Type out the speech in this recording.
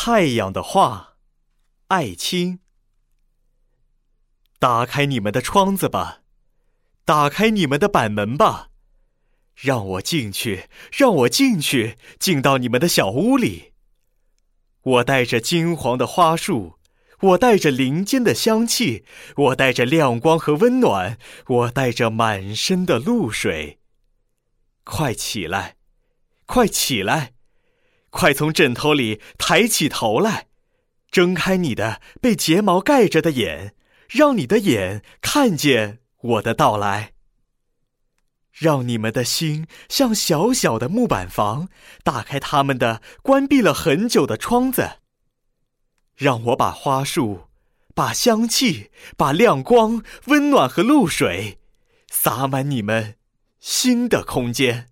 太阳的话，艾青。打开你们的窗子吧，打开你们的板门吧，让我进去，让我进去，进到你们的小屋里。我带着金黄的花束，我带着林间的香气，我带着亮光和温暖，我带着满身的露水。快起来，快起来，快从枕头里抬起头来，睁开你的被睫毛盖着的眼。让你的眼看见我的到来，让你们的心像小小的木板房，打开他们的关闭了很久的窗子。让我把花束、把香气、把亮光、温暖和露水，洒满你们新的空间。